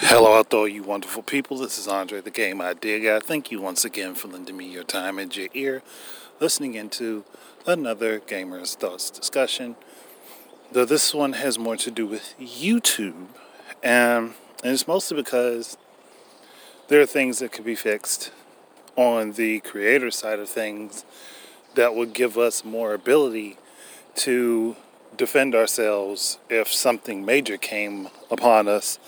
Hello out there, you wonderful people. This is Andre the Game Idea Guy. Thank you once again for lending me your time and your ear, listening into another Gamer's Thoughts discussion. Though this one has more to do with YouTube, and, and it's mostly because there are things that could be fixed on the creator side of things that would give us more ability to defend ourselves if something major came upon us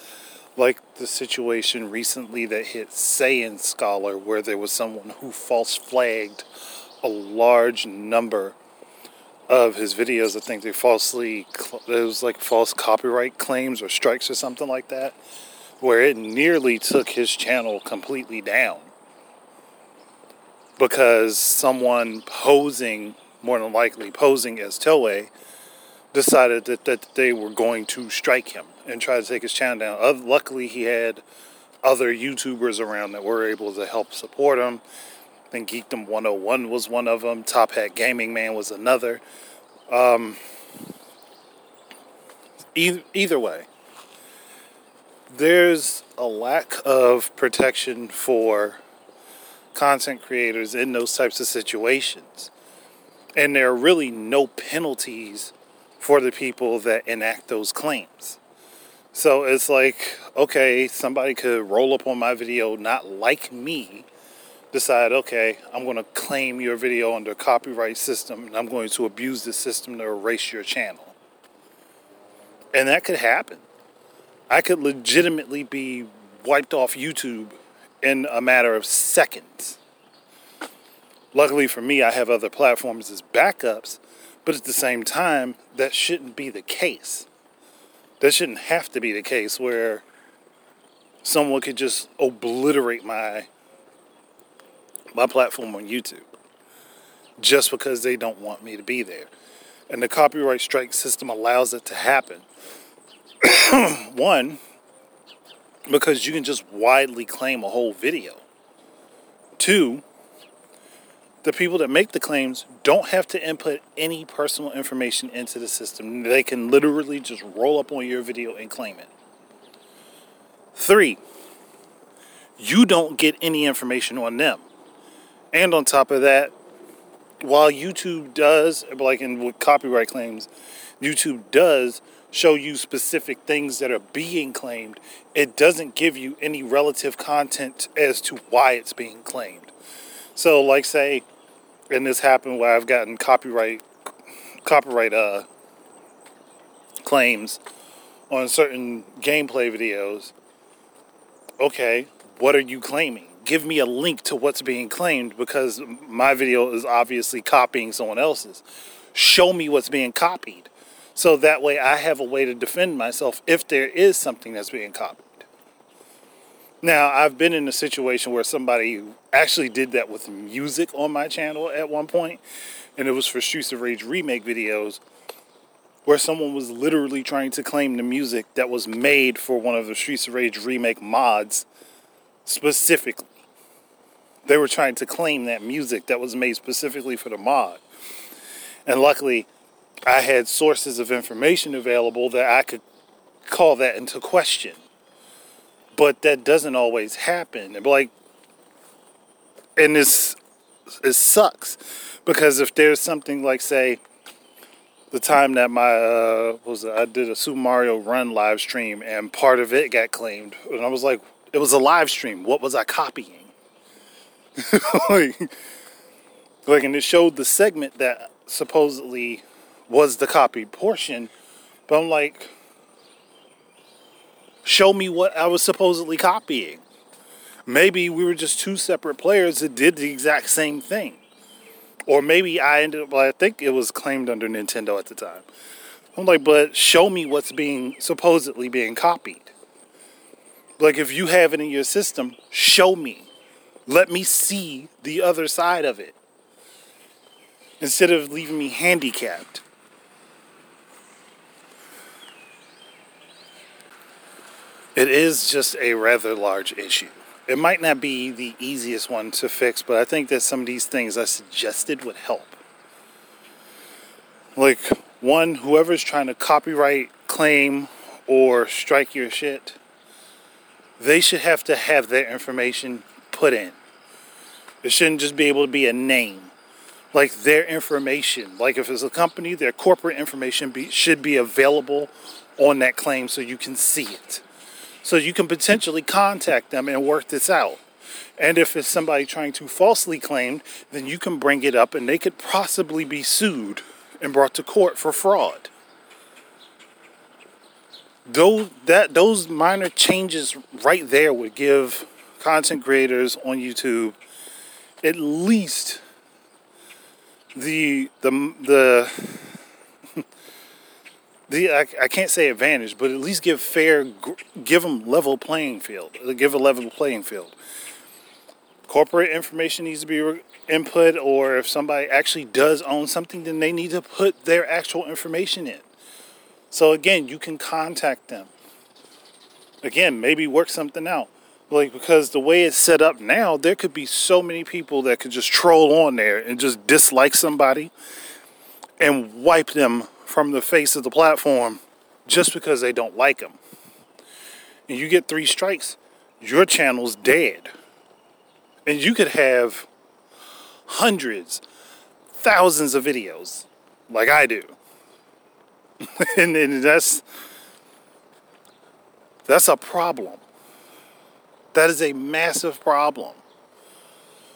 like the situation recently that hit Saiyan Scholar, where there was someone who false flagged a large number of his videos. I think they falsely, it was like false copyright claims or strikes or something like that, where it nearly took his channel completely down because someone posing, more than likely posing as Toei, decided that, that they were going to strike him and try to take his channel down. Uh, luckily, he had other YouTubers around that were able to help support him. I think Geekdom 101 was one of them. Top Hat Gaming Man was another. Um, either, either way, there's a lack of protection for content creators in those types of situations. And there are really no penalties for the people that enact those claims. So it's like, okay, somebody could roll up on my video, not like me, decide, okay, I'm going to claim your video under copyright system and I'm going to abuse the system to erase your channel. And that could happen. I could legitimately be wiped off YouTube in a matter of seconds. Luckily for me, I have other platforms as backups, but at the same time, that shouldn't be the case. That shouldn't have to be the case where someone could just obliterate my my platform on YouTube just because they don't want me to be there. And the copyright strike system allows it to happen. One, because you can just widely claim a whole video. Two, the people that make the claims don't have to input any personal information into the system. They can literally just roll up on your video and claim it. Three, you don't get any information on them. And on top of that, while YouTube does, like in with copyright claims, YouTube does show you specific things that are being claimed, it doesn't give you any relative content as to why it's being claimed. So, like, say, and this happened where I've gotten copyright copyright uh, claims on certain gameplay videos. Okay, what are you claiming? Give me a link to what's being claimed because my video is obviously copying someone else's. Show me what's being copied. So that way I have a way to defend myself if there is something that's being copied. Now, I've been in a situation where somebody actually did that with music on my channel at one point, and it was for Streets of Rage remake videos, where someone was literally trying to claim the music that was made for one of the Streets of Rage remake mods specifically. They were trying to claim that music that was made specifically for the mod. And luckily, I had sources of information available that I could call that into question but that doesn't always happen. Like, and this it sucks because if there's something like, say, the time that my uh, was I did a Super Mario Run live stream and part of it got claimed, and I was like, it was a live stream. What was I copying? like, like, and it showed the segment that supposedly was the copied portion, but I'm like show me what I was supposedly copying. Maybe we were just two separate players that did the exact same thing. Or maybe I ended up, well, I think it was claimed under Nintendo at the time. I'm like, but show me what's being supposedly being copied. Like, if you have it in your system, show me. Let me see the other side of it. Instead of leaving me handicapped. It is just a rather large issue. It might not be the easiest one to fix, but I think that some of these things I suggested would help. Like, one, whoever's trying to copyright claim or strike your shit, they should have to have their information put in. It shouldn't just be able to be a name. Like their information, like if it's a company, their corporate information be, should be available on that claim so you can see it. So you can potentially contact them and work this out. And if it's somebody trying to falsely claim, then you can bring it up and they could possibly be sued and brought to court for fraud. Those that those minor changes right there would give content creators on YouTube at least the the the the I, I can't say advantage, but at least give fair, give them level playing field. Give a level playing field. Corporate information needs to be input, or if somebody actually does own something, then they need to put their actual information in. So again, you can contact them. Again, maybe work something out. Like because the way it's set up now, there could be so many people that could just troll on there and just dislike somebody and wipe them from the face of the platform just because they don't like them. And you get three strikes, your channel's dead. And you could have hundreds, thousands of videos like I do. and, and that's that's a problem. That is a massive problem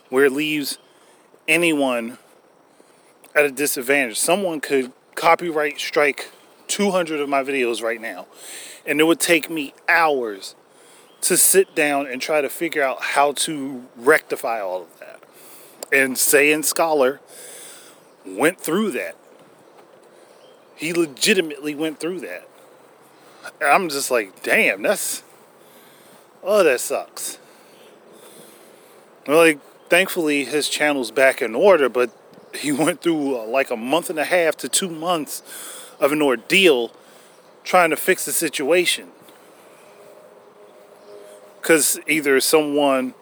where it leaves anyone at a disadvantage. Someone could copyright strike 200 of my videos right now, and it would take me hours to sit down and try to figure out how to rectify all of that. And Saiyan Scholar went through that. He legitimately went through that. I'm just like, damn, that's oh, that sucks. Well, like, thankfully his channel's back in order, but he went through uh, like a month and a half to two months of an ordeal trying to fix the situation. Because either someone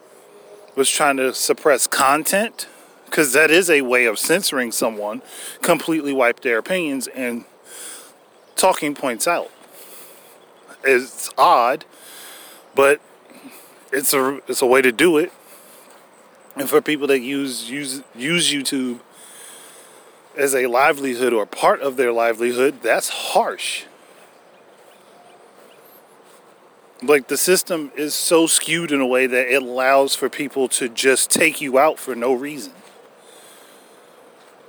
was trying to suppress content, because that is a way of censoring someone, completely wipe their opinions and talking points out. It's odd, but it's a it's a way to do it. And for people that use use use YouTube as a livelihood or part of their livelihood, that's harsh. Like the system is so skewed in a way that it allows for people to just take you out for no reason.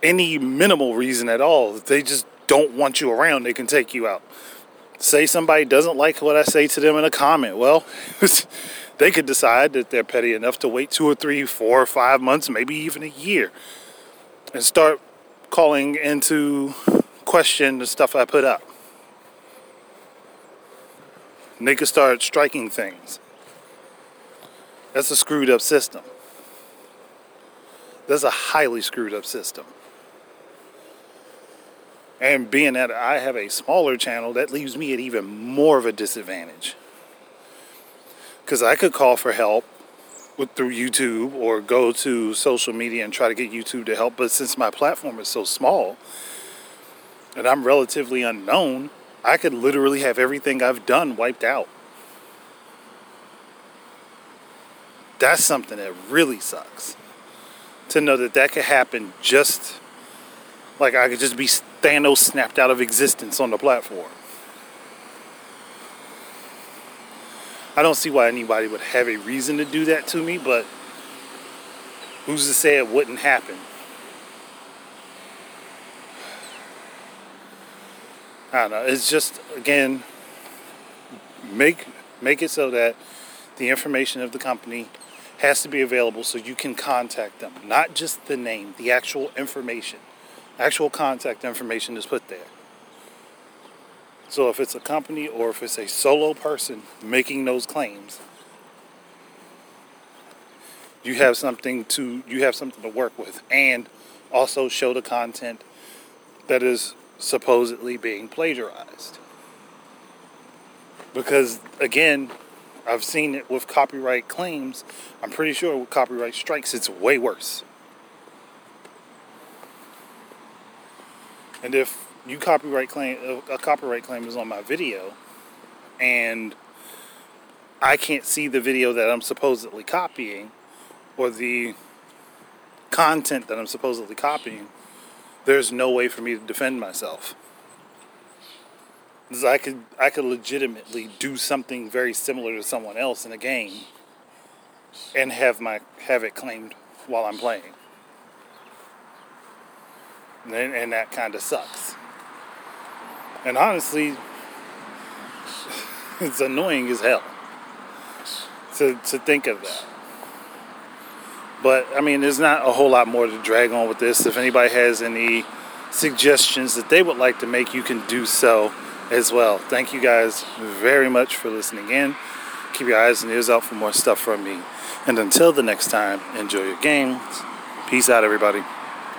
Any minimal reason at all. They just don't want you around, they can take you out. Say somebody doesn't like what I say to them in a comment. Well, they could decide that they're petty enough to wait two or three, four or five months, maybe even a year, and start calling into question the stuff I put up. Could start striking things. That's a screwed up system. That's a highly screwed up system. And being that I have a smaller channel, that leaves me at even more of a disadvantage because I could call for help with, through YouTube or go to social media and try to get YouTube to help. But since my platform is so small and I'm relatively unknown, I could literally have everything I've done wiped out. That's something that really sucks. To know that that could happen just like I could just be Thanos snapped out of existence on the platform. I don't see why anybody would have a reason to do that to me, but who's to say it wouldn't happen? I don't know. It's just again make make it so that the information of the company has to be available so you can contact them. Not just the name, the actual information. Actual contact information is put there. So if it's a company or if it's a solo person making those claims, you have something to you have something to work with and also show the content that is supposedly being plagiarized. Because again, I've seen it with copyright claims. I'm pretty sure with copyright strikes it's way worse. And if you copyright claim a copyright claim is on my video and I can't see the video that I'm supposedly copying or the content that I'm supposedly copying, there's no way for me to defend myself. I could I could legitimately do something very similar to someone else in a game and have my have it claimed while I'm playing. And, and that kind of sucks. And honestly, it's annoying as hell to, to think of that. But I mean, there's not a whole lot more to drag on with this. If anybody has any suggestions that they would like to make, you can do so as well. Thank you guys very much for listening in. Keep your eyes and ears out for more stuff from me. And until the next time, enjoy your games. Peace out, everybody.